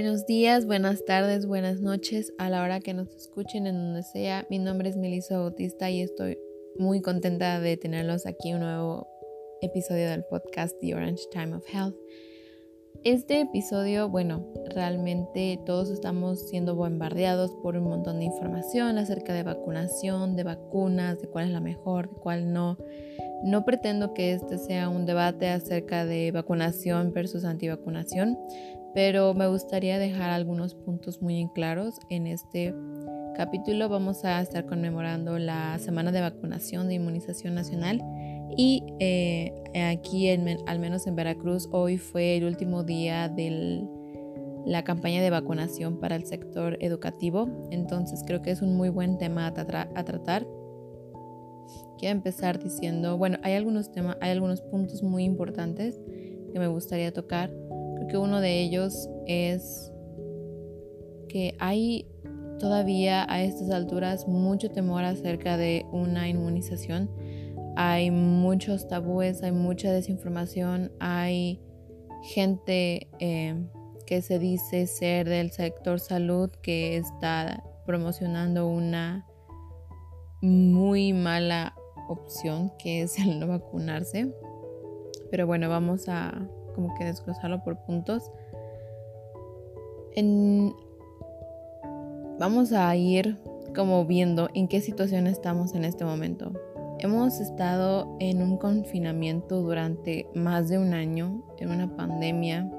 Buenos días, buenas tardes, buenas noches a la hora que nos escuchen en donde sea. Mi nombre es Melissa Bautista y estoy muy contenta de tenerlos aquí un nuevo episodio del podcast The Orange Time of Health. Este episodio, bueno, realmente todos estamos siendo bombardeados por un montón de información acerca de vacunación, de vacunas, de cuál es la mejor, de cuál no. No pretendo que este sea un debate acerca de vacunación versus antivacunación, pero me gustaría dejar algunos puntos muy claros. En este capítulo vamos a estar conmemorando la semana de vacunación de inmunización nacional y eh, aquí, al menos en Veracruz, hoy fue el último día de la campaña de vacunación para el sector educativo. Entonces creo que es un muy buen tema a, a tratar. Quiero empezar diciendo, bueno, hay algunos temas, hay algunos puntos muy importantes que me gustaría tocar. Que uno de ellos es que hay todavía a estas alturas mucho temor acerca de una inmunización hay muchos tabúes, hay mucha desinformación, hay gente eh, que se dice ser del sector salud que está promocionando una muy mala opción que es el no vacunarse. Pero bueno, vamos a como que desglosarlo por puntos. vamos a ir como viendo en qué situación estamos en este momento. Hemos estado en un confinamiento durante más de un año, en una pandemia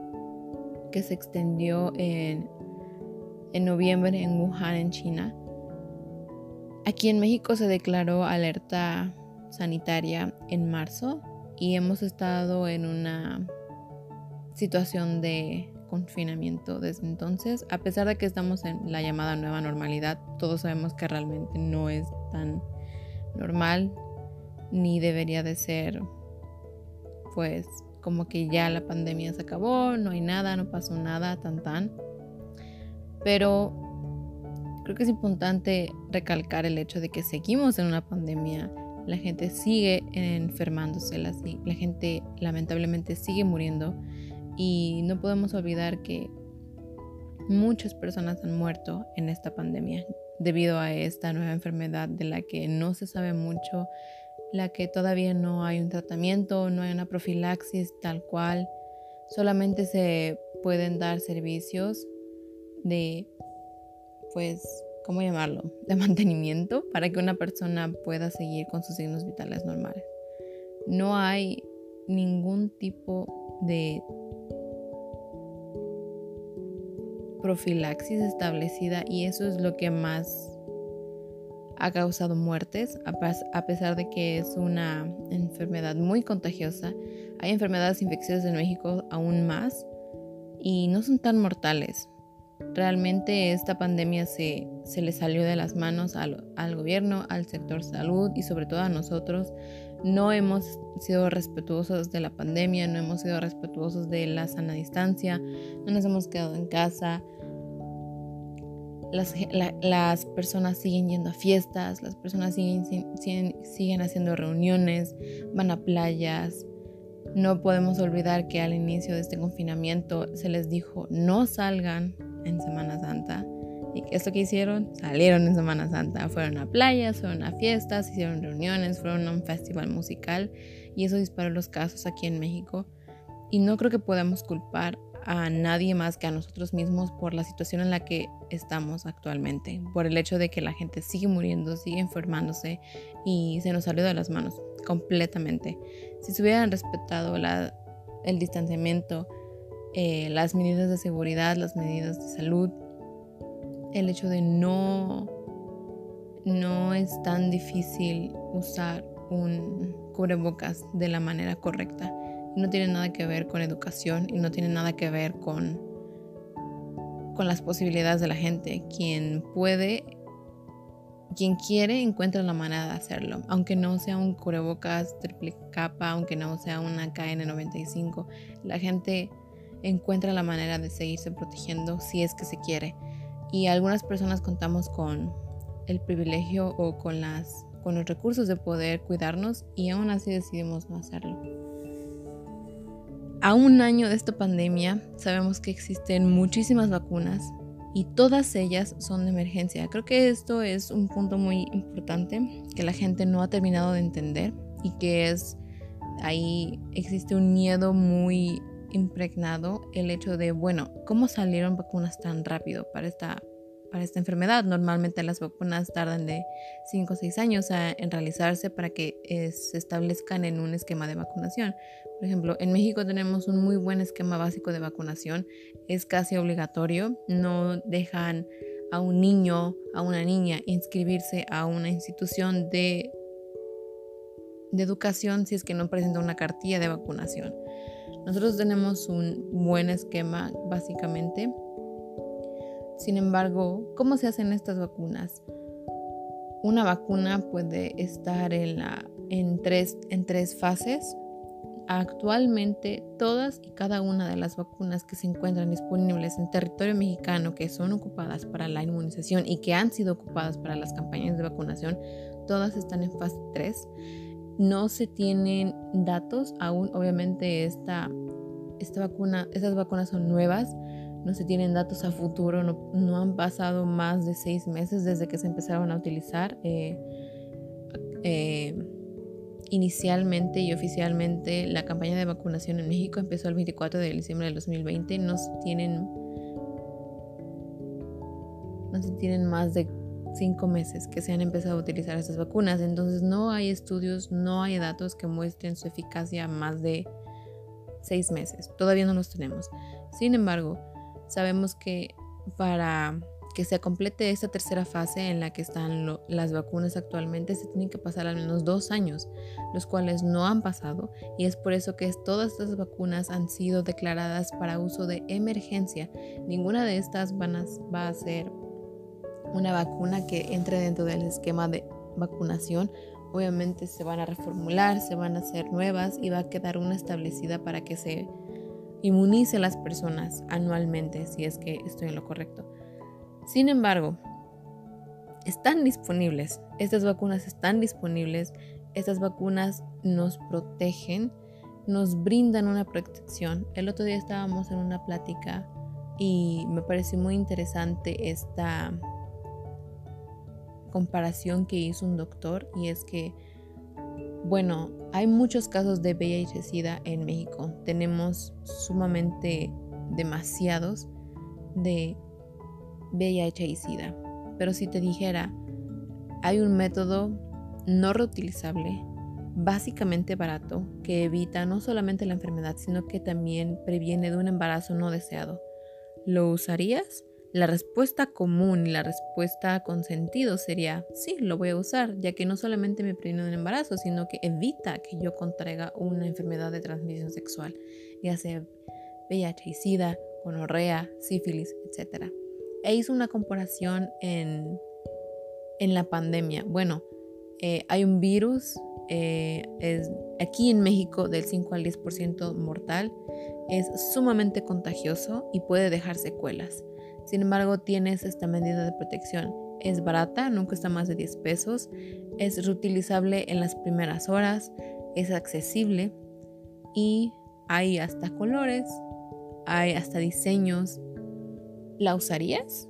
que se extendió en, en noviembre en Wuhan, en China. Aquí en México se declaró alerta sanitaria en marzo y hemos estado en una situación de confinamiento desde entonces. A pesar de que estamos en la llamada nueva normalidad, todos sabemos que realmente no es tan normal ni debería de ser pues como que ya la pandemia se acabó, no hay nada, no pasó nada, tan tan. Pero creo que es importante recalcar el hecho de que seguimos en una pandemia, la gente sigue enfermándose, la, la gente lamentablemente sigue muriendo y no podemos olvidar que muchas personas han muerto en esta pandemia debido a esta nueva enfermedad de la que no se sabe mucho la que todavía no hay un tratamiento, no hay una profilaxis tal cual, solamente se pueden dar servicios de, pues, ¿cómo llamarlo? De mantenimiento para que una persona pueda seguir con sus signos vitales normales. No hay ningún tipo de profilaxis establecida y eso es lo que más ha causado muertes, a pesar de que es una enfermedad muy contagiosa. Hay enfermedades infecciosas en México aún más y no son tan mortales. Realmente esta pandemia se, se le salió de las manos al, al gobierno, al sector salud y sobre todo a nosotros. No hemos sido respetuosos de la pandemia, no hemos sido respetuosos de la sana distancia, no nos hemos quedado en casa, las, personas siguen yendo a fiestas, las personas siguen, siguen, siguen haciendo reuniones, van a playas. No podemos olvidar que al inicio de este confinamiento se les dijo no salgan en Semana Santa. ¿Y qué es lo que hicieron? Salieron en Semana Santa. Fueron a playas, fueron a fiestas, hicieron reuniones, fueron a un festival musical y eso disparó los casos aquí en México. Y no creo que podamos culpar a nadie más que a nosotros mismos por la situación en la que estamos actualmente, por el hecho de que la gente sigue muriendo, sigue enfermándose y se nos salió de las manos completamente. Si se hubieran respetado el distanciamiento, eh, las medidas de seguridad, las medidas de salud, el hecho de no, no es tan difícil usar un cubrebocas de la manera correcta no tiene nada que ver con educación y no tiene nada que ver con, con las posibilidades de la gente. Quien puede, quien quiere, encuentra la manera de hacerlo. Aunque no sea un cubrebocas triple capa, aunque no sea una KN95, la gente encuentra la manera de seguirse protegiendo si es que se quiere. Y algunas personas contamos con el privilegio o con las con los recursos de poder cuidarnos y aún así decidimos no hacerlo. A un año de esta pandemia sabemos que existen muchísimas vacunas y todas ellas son de emergencia. Creo que esto es un punto muy importante que la gente no ha terminado de entender y que es ahí existe un miedo muy impregnado el hecho de, bueno, ¿cómo salieron vacunas tan rápido para esta, para esta enfermedad? Normalmente las vacunas tardan de 5 o 6 años en realizarse para que eh, se establezcan en un esquema de vacunación. Por ejemplo, en México tenemos un muy buen esquema básico de vacunación, es casi obligatorio, no dejan a un niño, a una niña inscribirse a una institución de, de educación si es que no presenta una cartilla de vacunación. Nosotros tenemos un buen esquema básicamente. Sin embargo, ¿cómo se hacen estas vacunas? Una vacuna puede estar en, la, en, tres, en tres fases. Actualmente todas y cada una de las vacunas que se encuentran disponibles en territorio mexicano que son ocupadas para la inmunización y que han sido ocupadas para las campañas de vacunación, todas están en fase 3 no se tienen datos aún, obviamente esta, esta vacuna, estas vacunas son nuevas, no se tienen datos a futuro, no, han pasado más de seis meses desde que se empezaron a utilizar. Eh, eh, inicialmente y oficialmente la campaña de vacunación en México empezó el 24 de diciembre del 2020. No se tienen, no se tienen más de cinco meses que se han empezado a utilizar estas vacunas. Entonces no hay estudios, no hay datos que muestren su eficacia más de seis meses. Todavía no los tenemos. Sin embargo, sabemos que para que se complete esta tercera fase en la que están las vacunas actualmente, se tienen que pasar al menos dos años, los cuales no han pasado y es por eso que todas estas vacunas han sido declaradas para uso de emergencia. Ninguna de estas van va a ser una vacuna que entre dentro del esquema de vacunación, obviamente se van a reformular, se van a hacer nuevas y va a quedar una establecida para que se inmunice a las personas anualmente, si es que estoy en lo correcto. Sin embargo, están disponibles, estas vacunas están disponibles, estas vacunas nos protegen, nos brindan una protección. El otro día estábamos en una plática y me pareció muy interesante esta comparación que hizo un doctor y es que, bueno, hay muchos casos de VIH-Sida en México. Tenemos sumamente demasiados de VIH y SIDA. Pero si te dijera, hay un método no reutilizable, básicamente barato, que evita no solamente la enfermedad, sino que también previene de un embarazo no deseado. ¿Lo usarías? La respuesta común y la respuesta con sentido sería, sí, lo voy a usar, ya que no solamente me previene un embarazo, sino que evita que yo contraiga una enfermedad de transmisión sexual, ya sea VIH y SIDA, gonorrea, sífilis, etc. E hizo una comparación en, en la pandemia. Bueno, eh, hay un virus, eh, es, aquí en México del 5 al 10% mortal, es sumamente contagioso y puede dejar secuelas. Sin embargo, tienes esta medida de protección. Es barata, nunca cuesta más de 10 pesos. Es reutilizable en las primeras horas. Es accesible. Y hay hasta colores. Hay hasta diseños. ¿La usarías?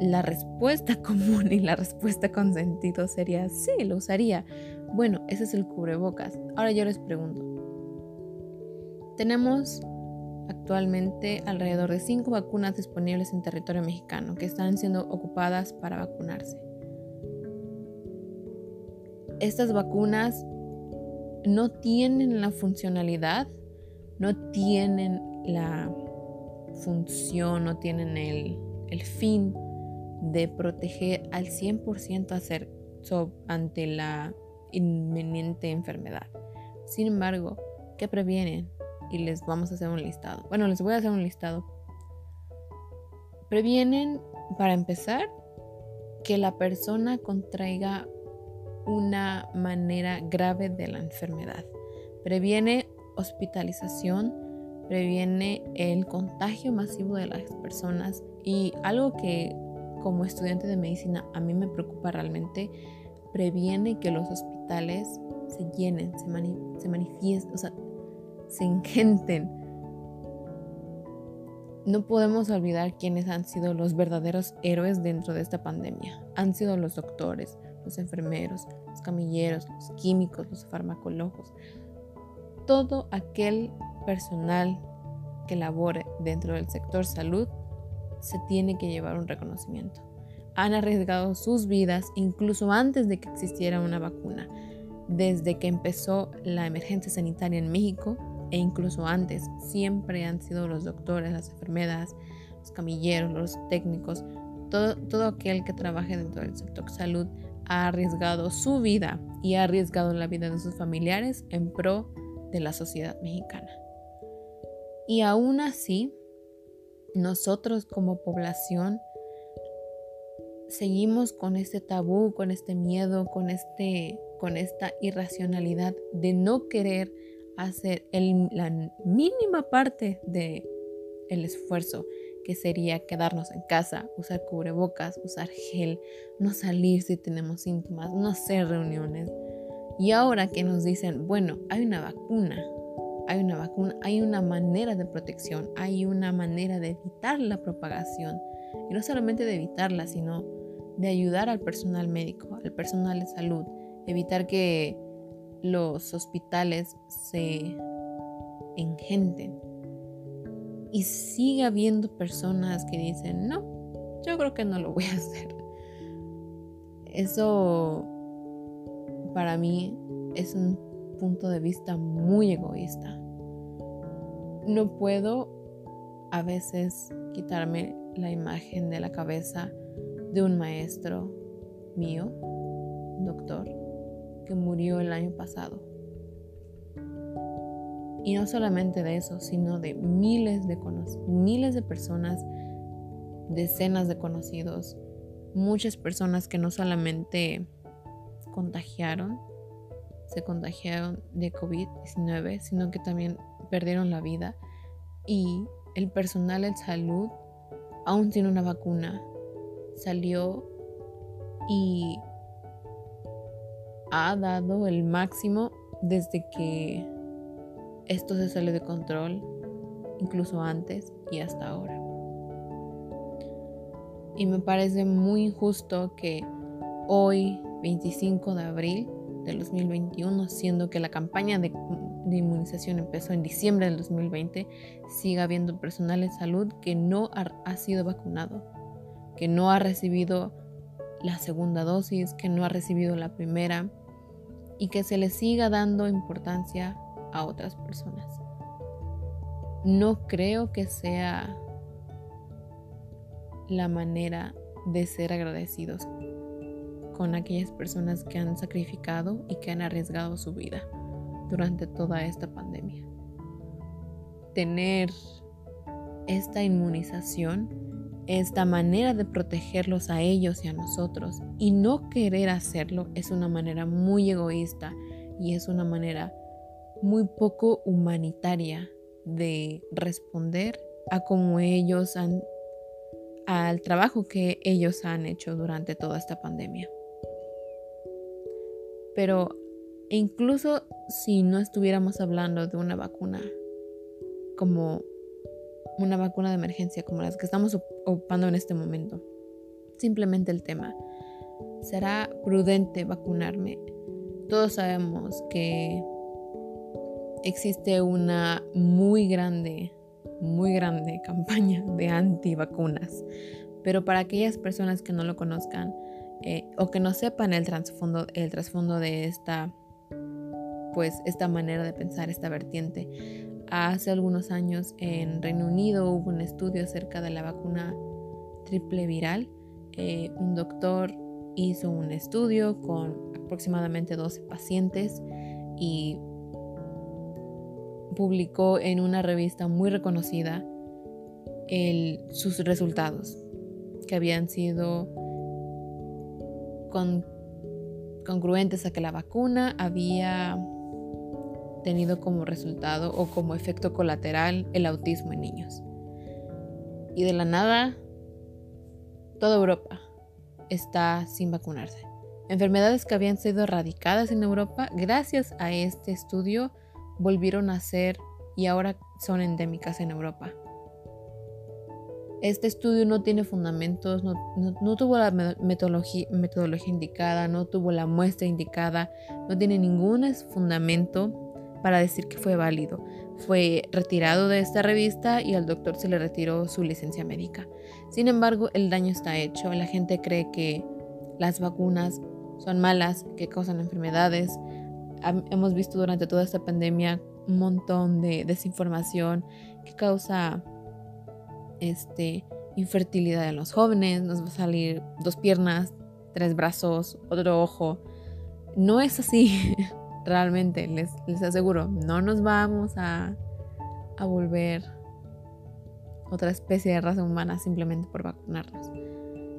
La respuesta común y la respuesta con sentido sería sí, lo usaría. Bueno, ese es el cubrebocas. Ahora yo les pregunto. Tenemos actualmente alrededor de cinco vacunas disponibles en territorio mexicano que están siendo ocupadas para vacunarse. Estas vacunas no tienen la funcionalidad, no tienen la función, no tienen el, fin de proteger al 100% hacer, ante la inminente enfermedad. Sin embargo, ¿qué previenen? Y les vamos a hacer un listado. Bueno, les voy a hacer un listado. Previenen, para empezar, que la persona contraiga una manera grave de la enfermedad. Previene hospitalización, previene el contagio masivo de las personas y algo que como estudiante de medicina a mí me preocupa realmente, previene que los hospitales se llenen, se, manifiesten, o sea, se ingenten no podemos olvidar quiénes han sido los verdaderos héroes dentro de esta pandemia. Han sido los doctores, los enfermeros, los camilleros, los químicos, los farmacologos, todo aquel personal que labore dentro del sector salud se tiene que llevar un reconocimiento. Han arriesgado sus vidas incluso antes de que existiera una vacuna, desde que empezó la emergencia sanitaria en México e incluso antes, siempre han sido los doctores, las enfermeras, los camilleros, los técnicos, todo, todo aquel que trabaje dentro del sector salud ha arriesgado su vida y ha arriesgado la vida de sus familiares en pro de la sociedad mexicana. Y aún así, nosotros como población seguimos con este tabú, con este miedo, con, este, con esta irracionalidad de no querer hacer la mínima parte de el esfuerzo que sería quedarnos en casa, usar cubrebocas, usar gel, no salir si tenemos síntomas, no hacer reuniones. Y ahora que nos dicen, bueno, hay una vacuna, hay una vacuna, hay una manera de protección, hay una manera de evitar la propagación. Y no solamente de evitarla, sino de ayudar al personal médico, al personal de salud, evitar que los hospitales se engenten y sigue habiendo personas que dicen, no, yo creo que no lo voy a hacer. Eso para mí es un punto de vista muy egoísta. No puedo a veces quitarme la imagen de la cabeza de un maestro mío, doctor, que murió el año pasado. Y no solamente de eso, sino de miles de, miles de personas, decenas de conocidos, muchas personas que no solamente contagiaron, se contagiaron de COVID-19, sino que también perdieron la vida. Y el personal de salud, aún tiene una vacuna, salió y ha dado el máximo desde que esto se salió de control, incluso antes y hasta ahora. Y me parece muy injusto que hoy, 25 de abril del 2021, siendo que la campaña de, inmunización empezó en diciembre del 2020, siga habiendo personal de salud que no ha sido vacunado, que no ha recibido la segunda dosis, que no ha recibido la primera y que se le siga dando importancia a otras personas. No creo que sea la manera de ser agradecidos con aquellas personas que han sacrificado y que han arriesgado su vida durante toda esta pandemia. Tener esta inmunización esta manera de protegerlos a ellos y a nosotros y no querer hacerlo es una manera muy egoísta y es una manera muy poco humanitaria de responder a cómo ellos han al trabajo que ellos han hecho durante toda esta pandemia. Pero incluso si no estuviéramos hablando de una vacuna como una vacuna de emergencia como las que estamos ocupando en este momento. Simplemente el tema. ¿Será prudente vacunarme? Todos sabemos que existe una muy grande, muy grande campaña de antivacunas. Pero para aquellas personas que no lo conozcan eh, o que no sepan el trasfondo, el trasfondo de esta, pues esta manera de pensar, esta vertiente, Hace algunos años en Reino Unido hubo un estudio acerca de la vacuna triple viral. Eh, un doctor hizo un estudio con aproximadamente 12 pacientes y publicó en una revista muy reconocida sus resultados, que habían sido congruentes a que la vacuna había tenido como resultado o como efecto colateral el autismo en niños. Y de la nada, toda Europa está sin vacunarse. Enfermedades que habían sido erradicadas en Europa, gracias a este estudio, volvieron a ser y ahora son endémicas en Europa. Este estudio no tiene fundamentos, no, tuvo la metodología, indicada, no tuvo la muestra indicada, no tiene ningún fundamento para decir que fue válido. Fue retirado de esta revista y al doctor se le retiró su licencia médica. Sin embargo, el daño está hecho. La gente cree que las vacunas son malas, que causan enfermedades. Hemos visto durante toda esta pandemia un montón de desinformación que causa este, infertilidad en los jóvenes, nos va a salir dos piernas, tres brazos, otro ojo. No es así, realmente, les, les aseguro, no nos vamos a, a volver otra especie de raza humana simplemente por vacunarnos.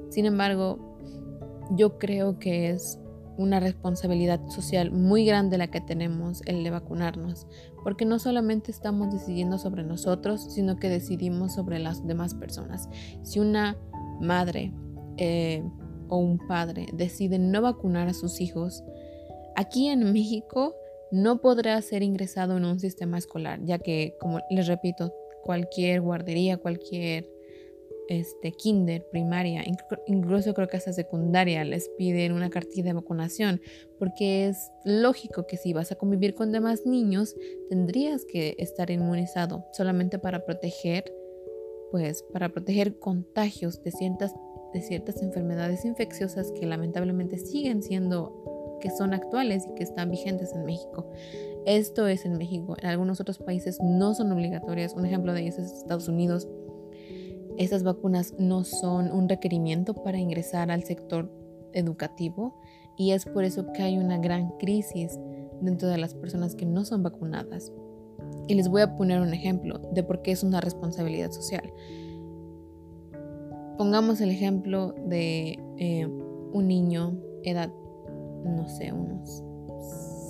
Sin embargo, yo creo que es una responsabilidad social muy grande la que tenemos el de vacunarnos, porque no solamente estamos decidiendo sobre nosotros, sino que decidimos sobre las demás personas. Si una madre eh, o un padre decide no vacunar a sus hijos, aquí en México no podrá ser ingresado en un sistema escolar, ya que, como les repito, cualquier guardería, cualquier este, kinder, primaria, incluso creo que hasta secundaria les piden una cartilla de vacunación, porque es lógico que si vas a convivir con demás niños, tendrías que estar inmunizado solamente para proteger, pues, para proteger contagios de ciertas, de ciertas enfermedades infecciosas que lamentablemente siguen siendo, que son actuales y que están vigentes en México. Esto es en México, en algunos otros países no son obligatorias, un ejemplo de ellos es Estados Unidos, estas vacunas no son un requerimiento para ingresar al sector educativo y es por eso que hay una gran crisis dentro de las personas que no son vacunadas. Y les voy a poner un ejemplo de por qué es una responsabilidad social. Pongamos el ejemplo de eh, un niño, edad, no sé, unos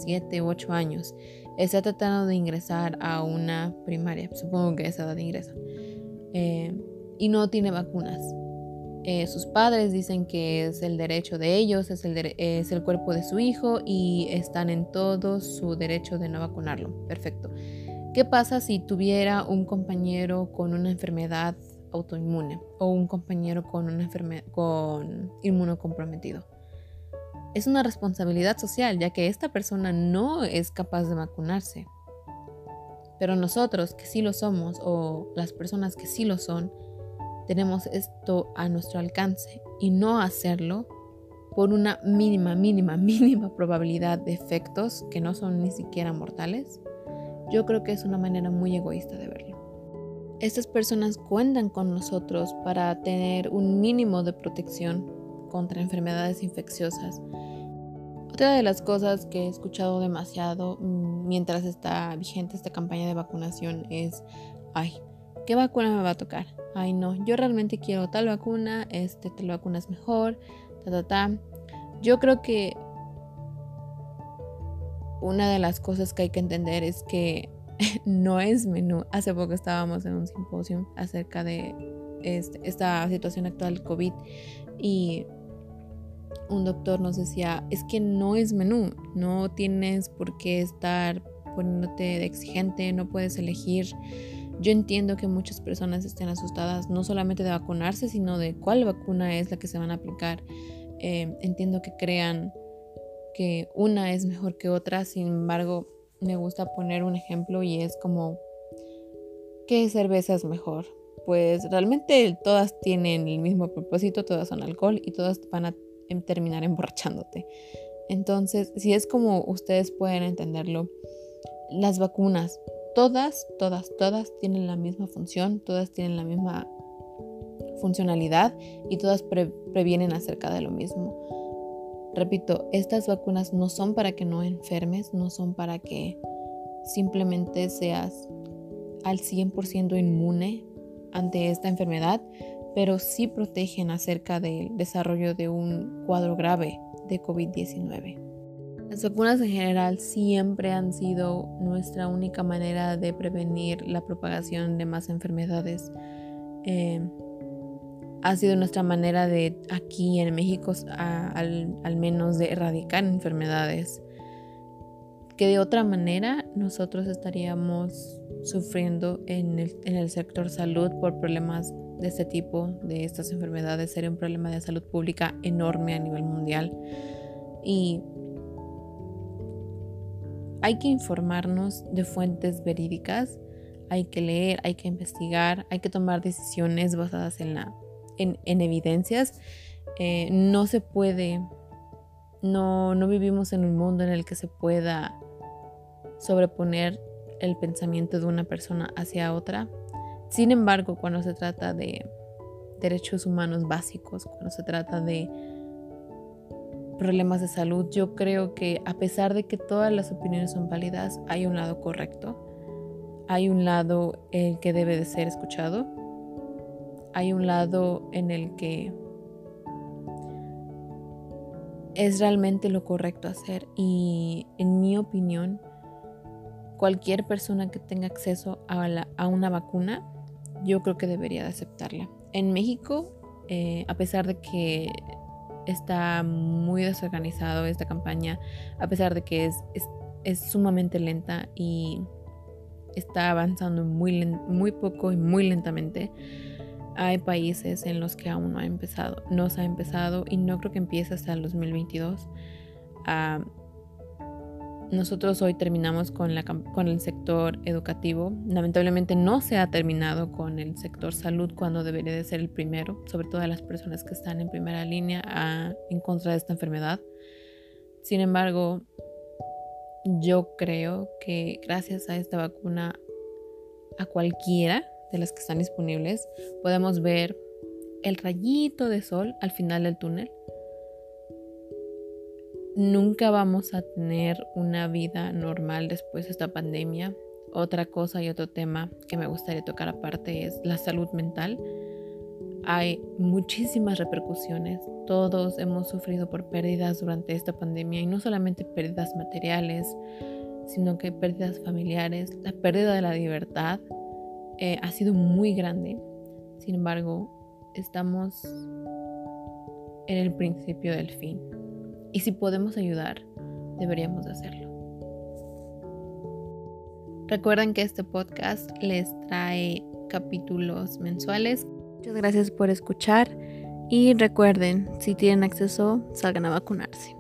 7 u 8 años, está tratando de ingresar a una primaria, supongo que esa edad ingresa. Eh, y no tiene vacunas. Eh, sus padres dicen que es el derecho de ellos, es el, es el cuerpo de su hijo y están en todo su derecho de no vacunarlo. Perfecto. ¿Qué pasa si tuviera un compañero con una enfermedad autoinmune o un compañero con una enfermedad con inmunocomprometido? Es una responsabilidad social, ya que esta persona no es capaz de vacunarse. Pero nosotros que sí lo somos o las personas que sí lo son, tenemos esto a nuestro alcance y no hacerlo por una mínima, mínima, mínima probabilidad de efectos que no son ni siquiera mortales, yo creo que es una manera muy egoísta de verlo. Estas personas cuentan con nosotros para tener un mínimo de protección contra enfermedades infecciosas. Otra de las cosas que he escuchado demasiado mm, mientras está vigente esta campaña de vacunación es, ay, ¿qué vacuna me va a tocar? ay no, yo realmente quiero tal vacuna, este, tal vacuna es mejor, ta, ta, ta. Yo creo que una de las cosas que hay que entender es que no es menú. Hace poco estábamos en un simposio acerca de este, esta situación actual COVID y un doctor nos decía, es que no es menú, no tienes por qué estar poniéndote de exigente, no puedes elegir yo entiendo que muchas personas estén asustadas no solamente de vacunarse, sino de cuál vacuna es la que se van a aplicar. Eh, entiendo que crean que una es mejor que otra, sin embargo, me gusta poner un ejemplo y es como, ¿qué cerveza es mejor? Pues realmente todas tienen el mismo propósito, todas son alcohol y todas van a em, terminar emborrachándote. Entonces, si es como ustedes pueden entenderlo, las vacunas todas, todas, todas tienen la misma función, todas tienen la misma funcionalidad y todas previenen acerca de lo mismo. Repito, estas vacunas no son para que no enfermes, no son para que simplemente seas al 100% inmune ante esta enfermedad, pero sí protegen acerca del desarrollo de un cuadro grave de COVID-19. Las vacunas en general siempre han sido nuestra única manera de prevenir la propagación de más enfermedades. Eh, ha sido nuestra manera de aquí en México al, menos de erradicar enfermedades. que de otra manera nosotros estaríamos sufriendo en el, en el sector salud por problemas de este tipo, de estas enfermedades, sería un problema de salud pública enorme a nivel mundial. Y hay que informarnos de fuentes verídicas, hay que leer, hay que investigar, hay que tomar decisiones basadas en, la, en, evidencias. Eh, no se puede, no, no vivimos en un mundo en el que se pueda sobreponer el pensamiento de una persona hacia otra. Sin embargo, cuando se trata de derechos humanos básicos, cuando se trata de problemas de salud, yo creo que a pesar de que todas las opiniones son válidas, hay un lado correcto, hay un lado el que debe de ser escuchado, hay un lado en el que es realmente lo correcto hacer. Y en mi opinión cualquier persona que tenga acceso a, una vacuna, yo creo que debería de aceptarla. En México, eh, a pesar de que está muy desorganizado esta campaña, a pesar de que es, es, sumamente lenta y está avanzando muy, muy poco y muy lentamente, hay países en los que aún no ha empezado, no se ha empezado y no creo que empiece hasta el 2022. Nosotros hoy terminamos con, la, con el sector educativo. Lamentablemente no se ha terminado con el sector salud cuando debería de ser el primero, sobre todo las personas que están en primera línea en contra de esta enfermedad. Sin embargo, yo creo que gracias a esta vacuna, a cualquiera de las que están disponibles, podemos ver el rayito de sol al final del túnel nunca vamos a tener una vida normal después de esta pandemia. Otra cosa y otro tema que me gustaría tocar aparte es la salud mental. Hay muchísimas repercusiones. Todos hemos sufrido por pérdidas durante esta pandemia y no solamente pérdidas materiales, sino que pérdidas familiares. La pérdida de la libertad eh, ha sido muy grande. Sin embargo, estamos en el principio del fin. Y si podemos ayudar, deberíamos hacerlo. Recuerden que este podcast les trae capítulos mensuales. Muchas gracias por escuchar y recuerden, si tienen acceso, salgan a vacunarse.